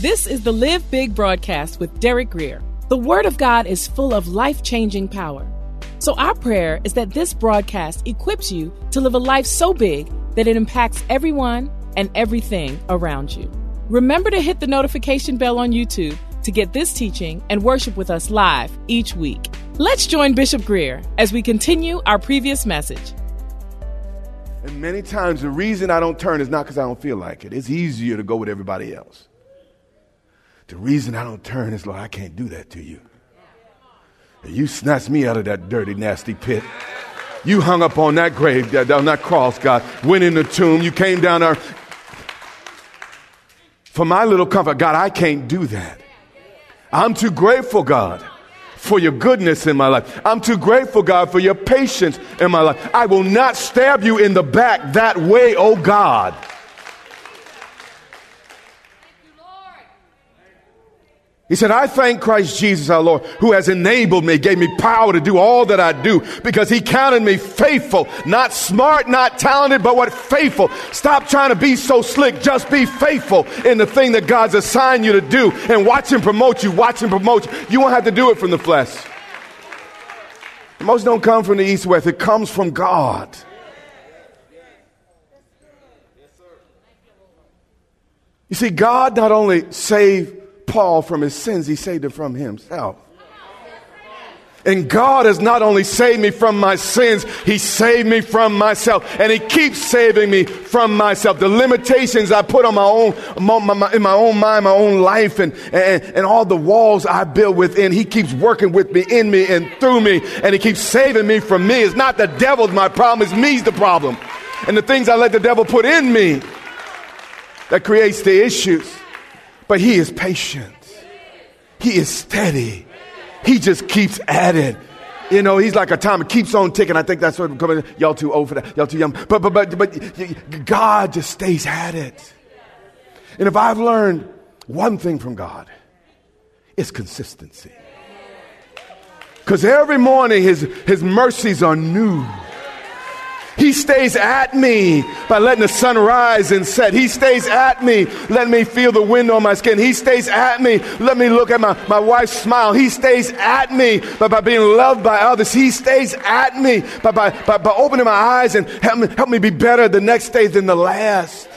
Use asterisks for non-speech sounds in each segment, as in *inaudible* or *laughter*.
This is the Live Big broadcast with Derek Grier. The Word of God is full of life changing power. So, our prayer is that this broadcast equips you to live a life so big that it impacts everyone and everything around you. Remember to hit the notification bell on YouTube to get this teaching and worship with us live each week. Let's join Bishop Grier as we continue our previous message. And many times the reason I don't turn is not because I don't feel like it. It's easier to go with everybody else. The reason I don't turn is, Lord, I can't do that to you. You snatched me out of that dirty, nasty pit. You hung up on that grave, on that cross, God. Went in the tomb. You came down there. For my little comfort, God, I can't do that. I'm too grateful, God, for your goodness in my life. I'm too grateful, God, for your patience in my life. I will not stab you in the back that way, oh God. He said, I thank Christ Jesus our Lord who has enabled me, gave me power to do all that I do because he counted me faithful, not smart, not talented, but what faithful. Stop trying to be so slick. Just be faithful in the thing that God's assigned you to do and watch him promote you. Watch him promote you. You won't have to do it from the flesh. Most don't come from the east west. It comes from God. You see, God not only saved Paul from his sins, he saved him from himself. And God has not only saved me from my sins, He saved me from myself. And He keeps saving me from myself. The limitations I put on my own, in my own mind, my own life, and, and, and all the walls I build within, He keeps working with me, in me, and through me. And He keeps saving me from me. It's not the devil's my problem, it's me's the problem. And the things I let the devil put in me that creates the issues. But He is patient, He is steady. He just keeps at it. You know, he's like a timer, keeps on ticking. I think that's what coming. Y'all too old for that. Y'all too young. But but but but God just stays at it. And if I've learned one thing from God, it's consistency. Because every morning his his mercies are new. He stays at me by letting the sun rise and set. He stays at me, letting me feel the wind on my skin. He stays at me, let me look at my, my wife smile. He stays at me by, by being loved by others. He stays at me by, by, by, by opening my eyes and help me, help me be better the next day than the last.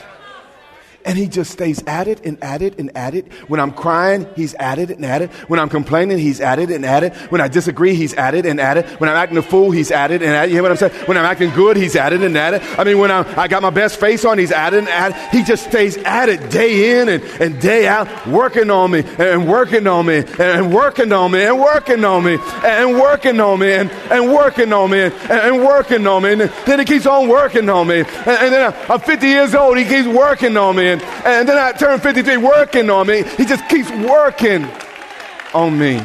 And he just stays at it and at it and at it. When I'm crying, he's at it and at it. When I'm complaining, he's at it and at it. When I disagree, he's at it and at it. When I'm acting a fool, he's at it and at it. You hear what I'm saying? When I'm acting good, he's at it and at it. I mean, when I'm, I got my best face on, he's at it and at it. He just stays at it day in and, and day out, working on me and working on me and working on me and working on me and working on me and, and working on me and, and working on me. And then he keeps on working on me. And, and then I'm 50 years old, he keeps working on me. And, and then I turn 53 working on me. He just keeps working on me.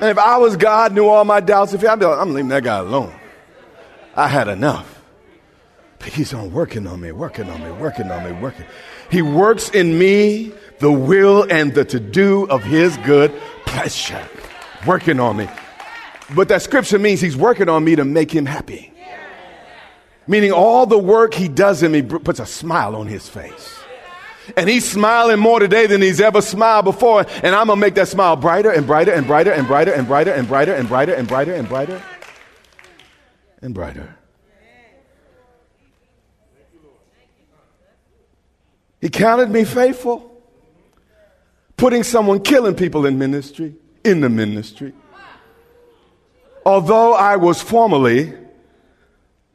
And if I was God, knew all my doubts, if I'd be like, I'm leaving that guy alone. I had enough. But he's on working on me, working on me, working on me, working. He works in me the will and the to do of his good pleasure working on me. But that scripture means he's working on me to make him happy. Meaning all the work he does in me puts a smile on his face. And he's smiling more today than he's ever smiled before. And I'm going to make that smile brighter and brighter and brighter and brighter and brighter and brighter and brighter and brighter and brighter and brighter. He counted me faithful, putting someone killing people in ministry, in the ministry. Although I was formerly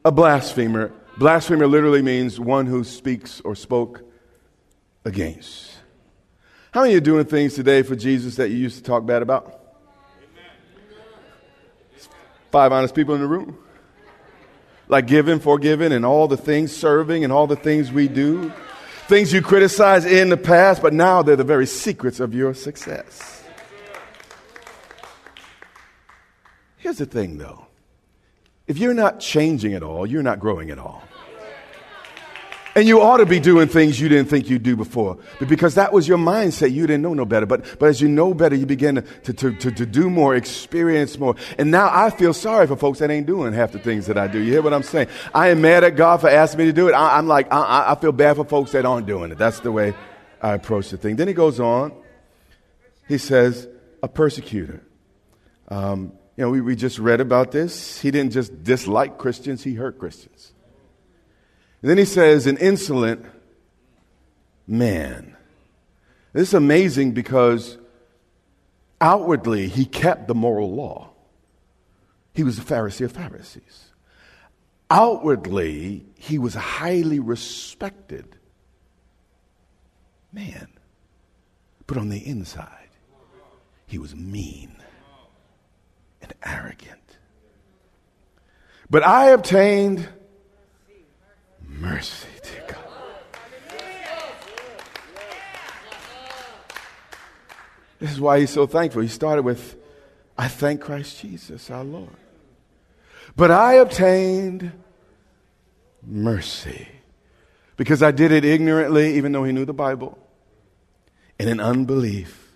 a blasphemer, blasphemer literally means one who speaks or spoke against. How many of you doing things today for Jesus that you used to talk bad about? Five honest people in the room. Like giving, forgiving, and all the things, serving, and all the things we do. Things you criticized in the past, but now they're the very secrets of your success. Here's the thing, though if you're not changing at all, you're not growing at all. And you ought to be doing things you didn't think you'd do before. But because that was your mindset, you didn't know no better. But, but as you know better, you begin to, to, to, to do more, experience more. And now I feel sorry for folks that ain't doing half the things that I do. You hear what I'm saying? I am mad at God for asking me to do it. I, am like, I, I feel bad for folks that aren't doing it. That's the way I approach the thing. Then he goes on. He says, a persecutor. Um, you know, we, we just read about this. He didn't just dislike Christians, he hurt Christians. And then he says, an insolent man. This is amazing because outwardly he kept the moral law. He was a Pharisee of Pharisees. Outwardly, he was a highly respected man. But on the inside, he was mean and arrogant. But I obtained Mercy to God. This is why he's so thankful. He started with, I thank Christ Jesus, our Lord. But I obtained mercy because I did it ignorantly, even though he knew the Bible, and in unbelief.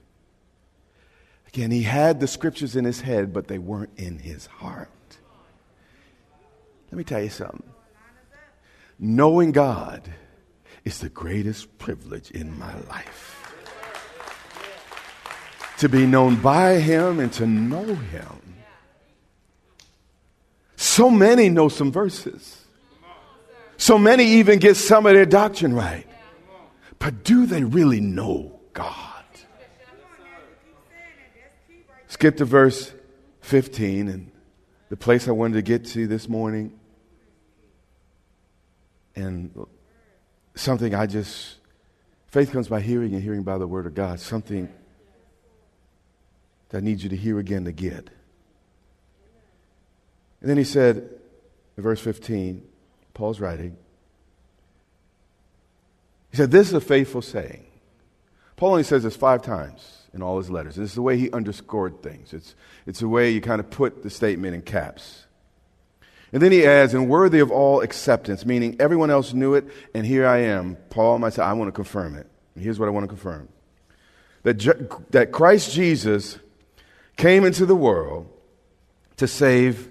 Again, he had the scriptures in his head, but they weren't in his heart. Let me tell you something. Knowing God is the greatest privilege in my life. To be known by Him and to know Him. So many know some verses. So many even get some of their doctrine right. But do they really know God? Skip to verse 15 and the place I wanted to get to this morning and something I just, faith comes by hearing and hearing by the word of God, something that I need you to hear again to get. And then he said, in verse 15, Paul's writing, he said, This is a faithful saying. Paul only says this five times in all his letters. This is the way he underscored things. It's, it's the way you kind of put the statement in caps. And then he adds, and worthy of all acceptance, meaning everyone else knew it, and here I am. Paul say, I want to confirm it. And here's what I want to confirm that, that Christ Jesus came into the world to save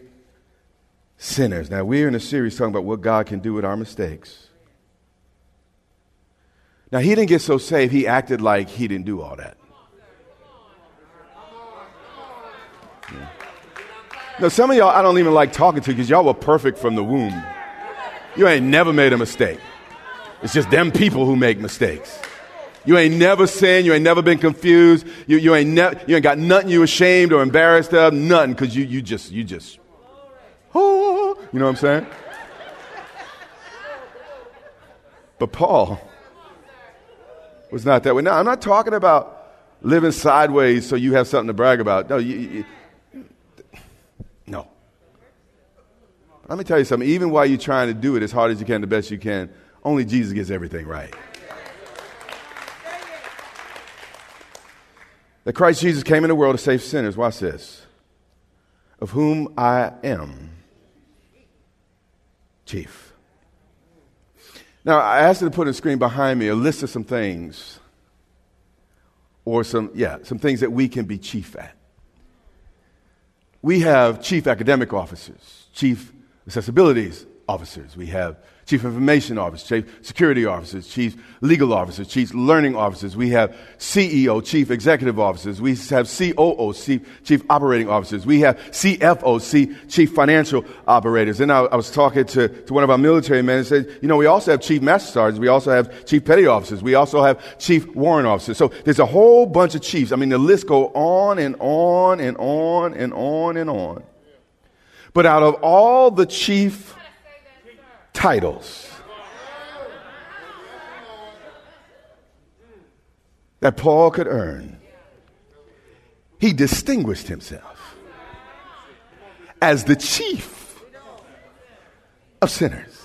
sinners. Now, we're in a series talking about what God can do with our mistakes. Now, he didn't get so saved, he acted like he didn't do all that. Now, some of y'all I don't even like talking to because y'all were perfect from the womb. You ain't never made a mistake. It's just them people who make mistakes. You ain't never sinned. You ain't never been confused. You, you, ain't, you ain't got nothing you ashamed or embarrassed of. Nothing because you, you just, you just, oh, *laughs* you know what I'm saying? But Paul was not that way. Now, I'm not talking about living sideways so you have something to brag about. No, you, you, no. Let me tell you something. Even while you're trying to do it as hard as you can, the best you can, only Jesus gets everything right. That Christ Jesus came in the world to save sinners. Watch this. Of whom I am chief. Now, I asked you to put on the screen behind me a list of some things, or some, yeah, some things that we can be chief at we have chief academic officers, chief accessibilities officers. We have chief information officers, chief security officers, chief legal officers, chief learning officers. We have CEO, chief executive officers. We have COO, chief, chief operating officers. We have CFO, chief financial operators. And I, I was talking to, to one of our military men and said, you know, we also have chief master sergeants. We also have chief petty officers. We also have chief warrant officers. So there's a whole bunch of chiefs. I mean, the list go on and on and on and on and on. But out of all the chief titles that Paul could earn, he distinguished himself as the chief of sinners.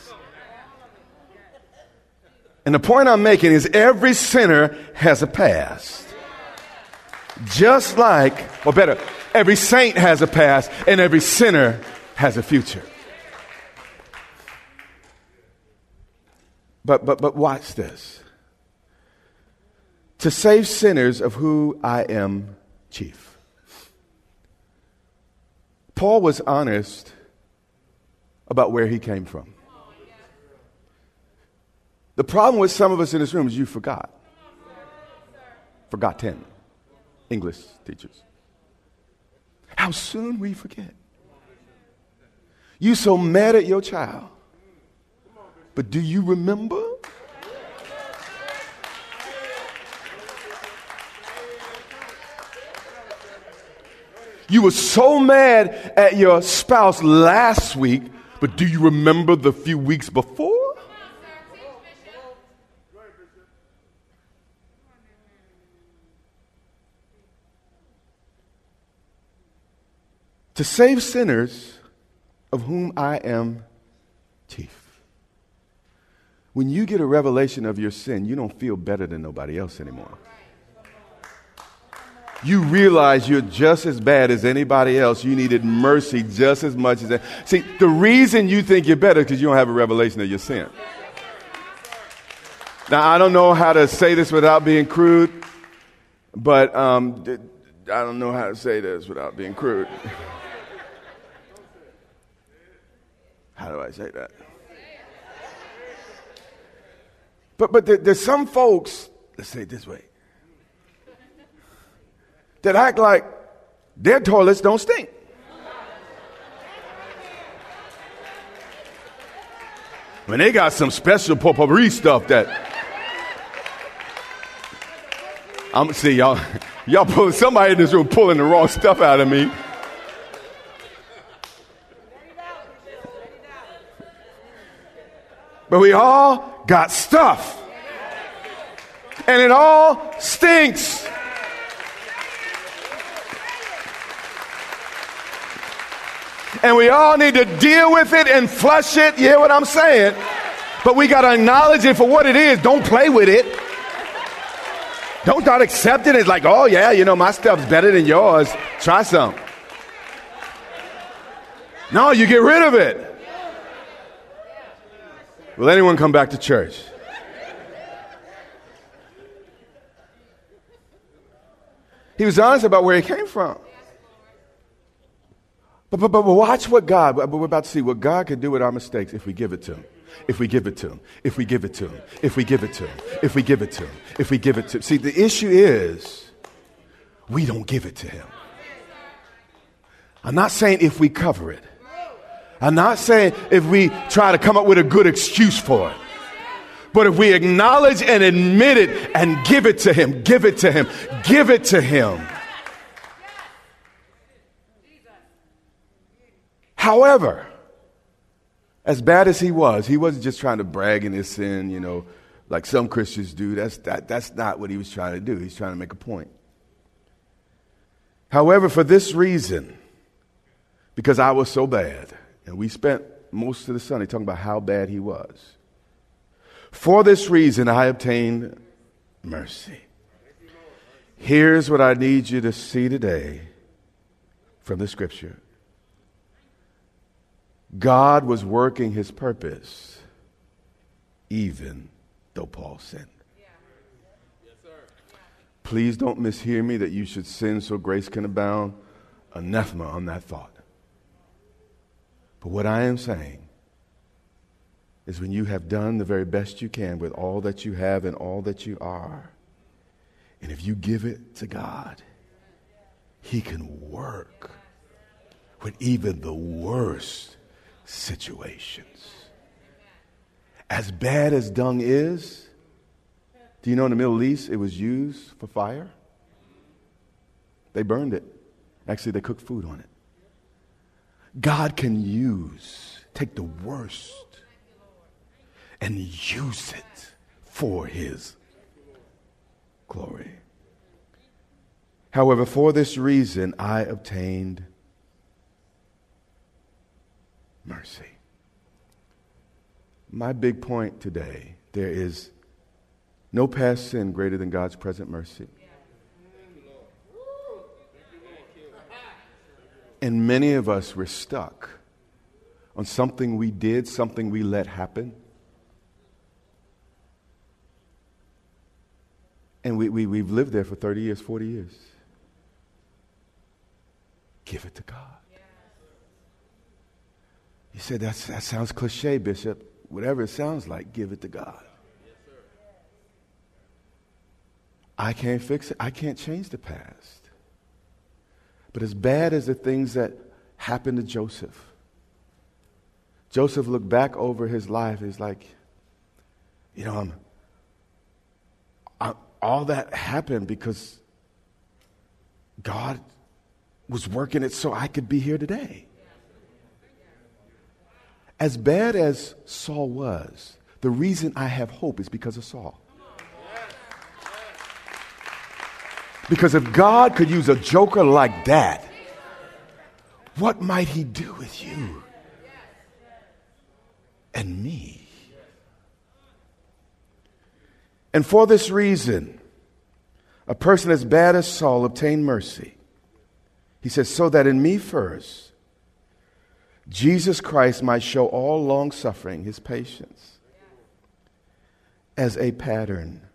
And the point I'm making is every sinner has a past. Just like, or better, every saint has a past and every sinner has a future. But, but, but watch this. To save sinners of who I am chief. Paul was honest about where he came from. The problem with some of us in this room is you forgot. Forgotten. English teachers. How soon we forget. You so mad at your child but do you remember? You were so mad at your spouse last week, but do you remember the few weeks before? To save sinners, of whom I am chief. When you get a revelation of your sin, you don't feel better than nobody else anymore. You realize you're just as bad as anybody else. You needed mercy just as much as that. See, the reason you think you're better because you don't have a revelation of your sin. Now, I don't know how to say this without being crude, but um, I don't know how to say this without being crude. *laughs* How do I say that? But, but there, there's some folks, let's say it this way, that act like their toilets don't stink. When they got some special potpourri stuff that I'm see y'all *laughs* y'all pulling somebody in this room pulling the wrong stuff out of me. But we all got stuff. And it all stinks. And we all need to deal with it and flush it. You hear what I'm saying? But we got to acknowledge it for what it is. Don't play with it. Don't start accepting it like, oh, yeah, you know, my stuff's better than yours. Try some. No, you get rid of it. Will anyone come back to church? He was honest about where he came from. But, but, but watch what God, we're about to see what God can do with our mistakes if we give it to him. If we give it to him. If we give it to him. If we give it to him. If we give it to him. If we give it to him. See, the issue is we don't give it to him. I'm not saying if we cover it. I'm not saying if we try to come up with a good excuse for it. But if we acknowledge and admit it and give it to Him, give it to Him, give it to Him. However, as bad as he was, he wasn't just trying to brag in his sin, you know, like some Christians do. That's, that, that's not what he was trying to do. He's trying to make a point. However, for this reason, because I was so bad, and we spent most of the Sunday talking about how bad he was. For this reason, I obtained mercy. Here's what I need you to see today from the scripture God was working his purpose even though Paul sinned. Please don't mishear me that you should sin so grace can abound. Anathema on that thought. But what I am saying is when you have done the very best you can with all that you have and all that you are. And if you give it to God, He can work with even the worst situations. As bad as dung is, do you know in the Middle East it was used for fire? They burned it. Actually, they cooked food on it. God can use, take the worst and use it for His glory. However, for this reason, I obtained mercy. My big point today there is no past sin greater than God's present mercy. And many of us were stuck on something we did, something we let happen. And we, we, we've lived there for 30 years, 40 years. Give it to God. You said, That's, that sounds cliche, Bishop. Whatever it sounds like, give it to God. I can't fix it. I can't change the past. But as bad as the things that happened to Joseph, Joseph looked back over his life. He's like, you know, I'm, I, all that happened because God was working it so I could be here today. As bad as Saul was, the reason I have hope is because of Saul. Because if God could use a joker like that, what might he do with you and me? And for this reason, a person as bad as Saul obtained mercy. He says, so that in me first, Jesus Christ might show all long suffering, his patience, as a pattern.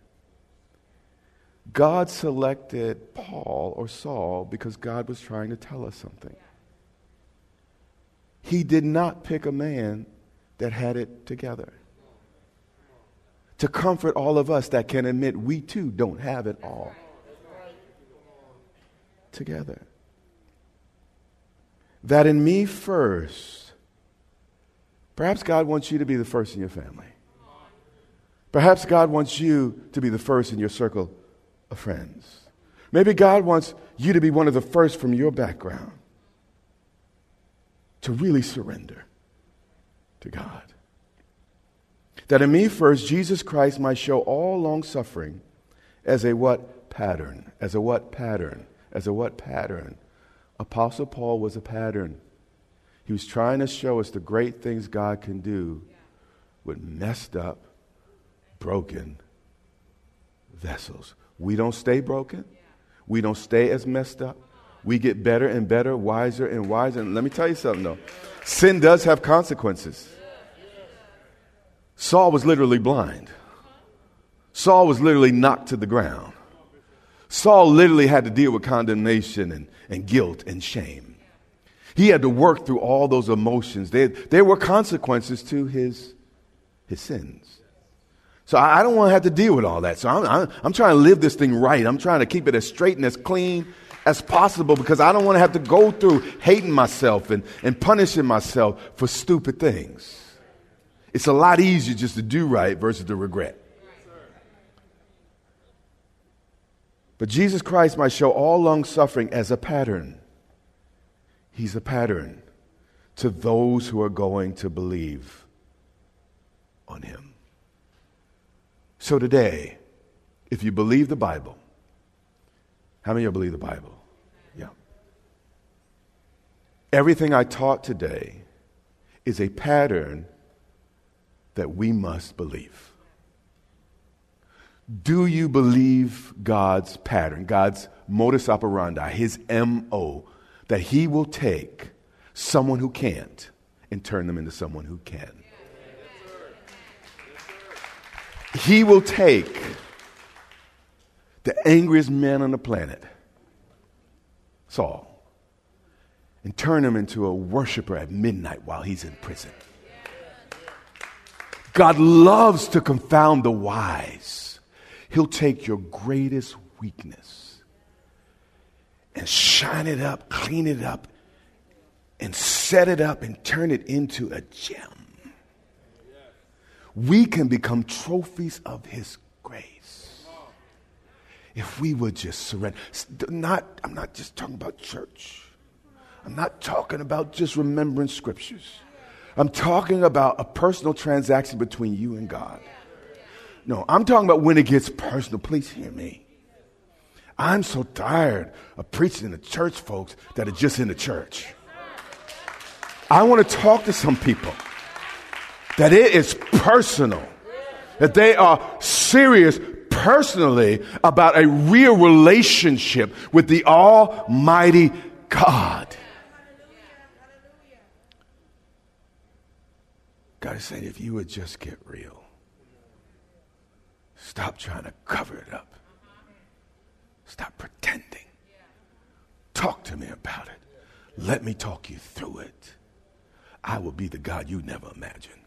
God selected Paul or Saul because God was trying to tell us something. He did not pick a man that had it together. To comfort all of us that can admit we too don't have it all together that in me first, perhaps God wants you to be the first in your family. Perhaps God wants you to be the first in your circle of friends. Maybe God wants you to be one of the first from your background to really surrender to God. That in me first, Jesus Christ might show all long suffering as a what pattern? As a what pattern? As a what pattern? Apostle Paul was a pattern. He was trying to show us the great things God can do with messed up, broken vessels. We don't stay broken. We don't stay as messed up. We get better and better, wiser and wiser. And let me tell you something though sin does have consequences. Saul was literally blind, Saul was literally knocked to the ground. Saul literally had to deal with condemnation and, and guilt and shame. He had to work through all those emotions. There, there were consequences to his, his sins. So I, don't want to have to deal with all that. So I'm, I'm, I'm trying to live this thing right. I'm trying to keep it as straight and as clean as possible because I don't want to have to go through hating myself and, and punishing myself for stupid things. It's a lot easier just to do right versus to regret. But Jesus Christ might show all long suffering as a pattern. He's a pattern to those who are going to believe on him. So today, if you believe the Bible, how many of you believe the Bible? Yeah. Everything I taught today is a pattern that we must believe. Do you believe God's pattern, God's modus operandi, his MO, that he will take someone who can't and turn them into someone who can? He will take the angriest man on the planet, Saul, and turn him into a worshiper at midnight while he's in prison. God loves to confound the wise. He'll take your greatest weakness and shine it up, clean it up, and set it up and turn it into a gem. We can become trophies of His grace if we would just surrender. Not, I'm not just talking about church. I'm not talking about just remembering scriptures. I'm talking about a personal transaction between you and God. No, I'm talking about when it gets personal. Please hear me. I'm so tired of preaching in the church, folks, that are just in the church. I want to talk to some people that it is personal, that they are serious personally about a real relationship with the Almighty God. God is saying, if you would just get real, stop trying to cover it up, stop pretending. Talk to me about it. Let me talk you through it. I will be the God you never imagined.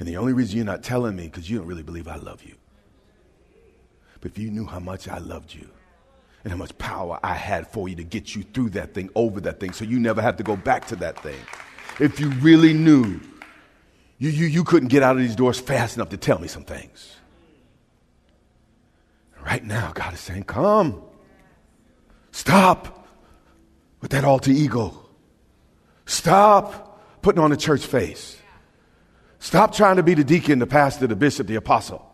And the only reason you're not telling me because you don't really believe I love you. But if you knew how much I loved you and how much power I had for you to get you through that thing, over that thing, so you never have to go back to that thing. If you really knew, you, you, you couldn't get out of these doors fast enough to tell me some things. Right now, God is saying, Come. Stop with that alter ego. Stop putting on a church face. Stop trying to be the deacon, the pastor, the bishop, the apostle.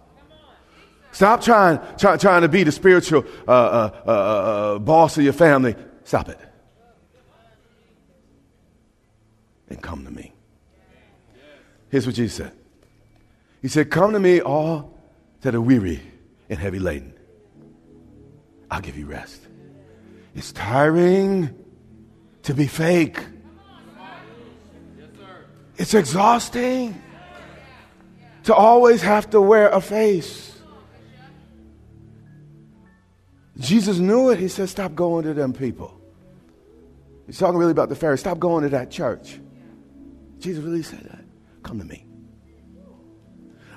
Stop trying, try, trying to be the spiritual uh, uh, uh, uh, boss of your family. Stop it. And come to me. Here's what Jesus said He said, Come to me, all that are weary and heavy laden. I'll give you rest. It's tiring to be fake, it's exhausting to always have to wear a face. Jesus knew it. He said, Stop going to them people. He's talking really about the Pharisees. Stop going to that church. Jesus really said that. Come to me.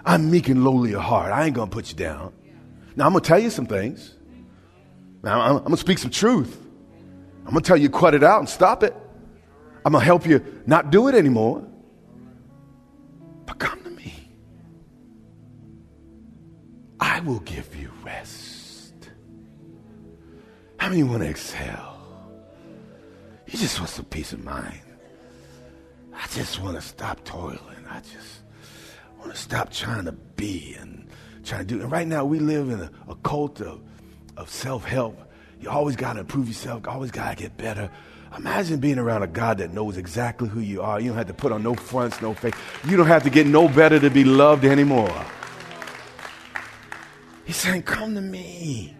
I'm meek and lowly of heart. I ain't going to put you down. Now, I'm going to tell you some things. Now, I'm, I'm going to speak some truth. I'm going to tell you, cut it out and stop it. I'm going to help you not do it anymore. But come I will give you rest. How many want to exhale? You just want some peace of mind. I just want to stop toiling. I just want to stop trying to be and trying to do. And right now, we live in a, a cult of, of self help. You always got to improve yourself, always got to get better. Imagine being around a God that knows exactly who you are. You don't have to put on no fronts, no fake. You don't have to get no better to be loved anymore. He's saying, Come to me,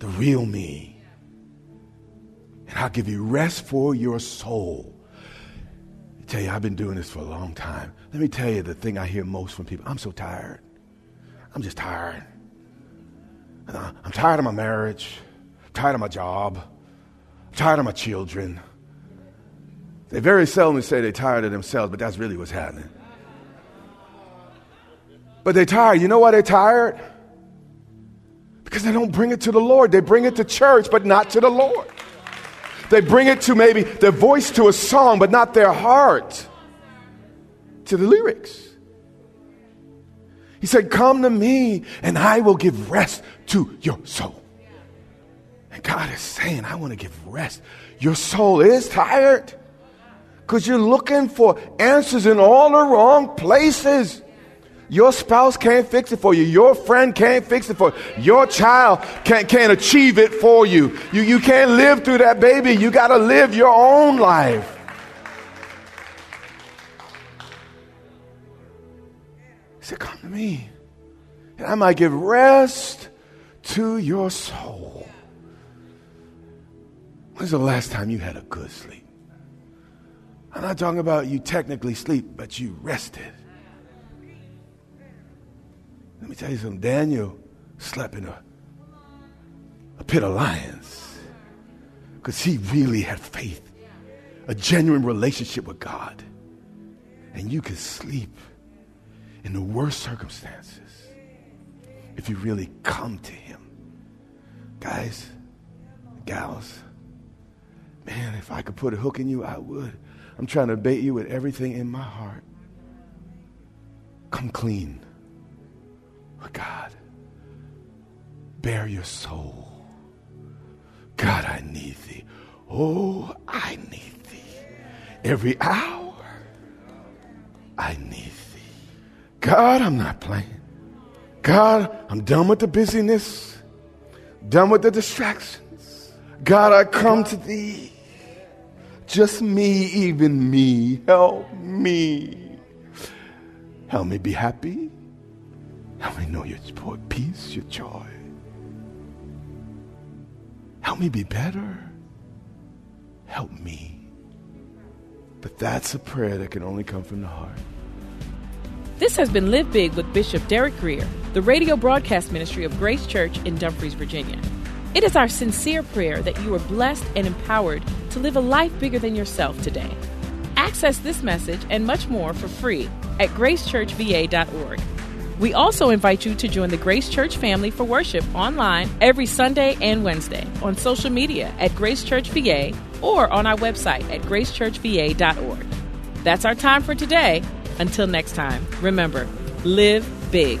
the real me, and I'll give you rest for your soul. I tell you, I've been doing this for a long time. Let me tell you the thing I hear most from people I'm so tired. I'm just tired. I'm tired of my marriage, I'm tired of my job, I'm tired of my children. They very seldom say they're tired of themselves, but that's really what's happening. But they're tired. You know why they're tired? Because they don't bring it to the Lord. They bring it to church, but not to the Lord. They bring it to maybe their voice to a song, but not their heart to the lyrics. He said, Come to me, and I will give rest to your soul. And God is saying, I want to give rest. Your soul is tired because you're looking for answers in all the wrong places. Your spouse can't fix it for you. Your friend can't fix it for you. Your child can't, can't achieve it for you. You, you can't live through that baby. You got to live your own life. He said, Come to me, and I might give rest to your soul. When's the last time you had a good sleep? I'm not talking about you technically sleep, but you rested. Let me tell you something. Daniel slept in a, a pit of lions because he really had faith, a genuine relationship with God. And you can sleep in the worst circumstances if you really come to Him. Guys, gals, man, if I could put a hook in you, I would. I'm trying to bait you with everything in my heart. Come clean with God. Bare your soul. God, I need thee. Oh, I need thee. Every hour, I need thee. God, I'm not playing. God, I'm done with the busyness, done with the distractions. God, I come to thee. Just me, even me. Help me. Help me be happy. Help me know your peace, your joy. Help me be better. Help me. But that's a prayer that can only come from the heart. This has been Live Big with Bishop Derek Grier, the radio broadcast ministry of Grace Church in Dumfries, Virginia. It is our sincere prayer that you are blessed and empowered to live a life bigger than yourself today. Access this message and much more for free at gracechurchva.org. We also invite you to join the Grace Church family for worship online every Sunday and Wednesday on social media at Grace Church VA or on our website at gracechurchva.org. That's our time for today. Until next time, remember, live big.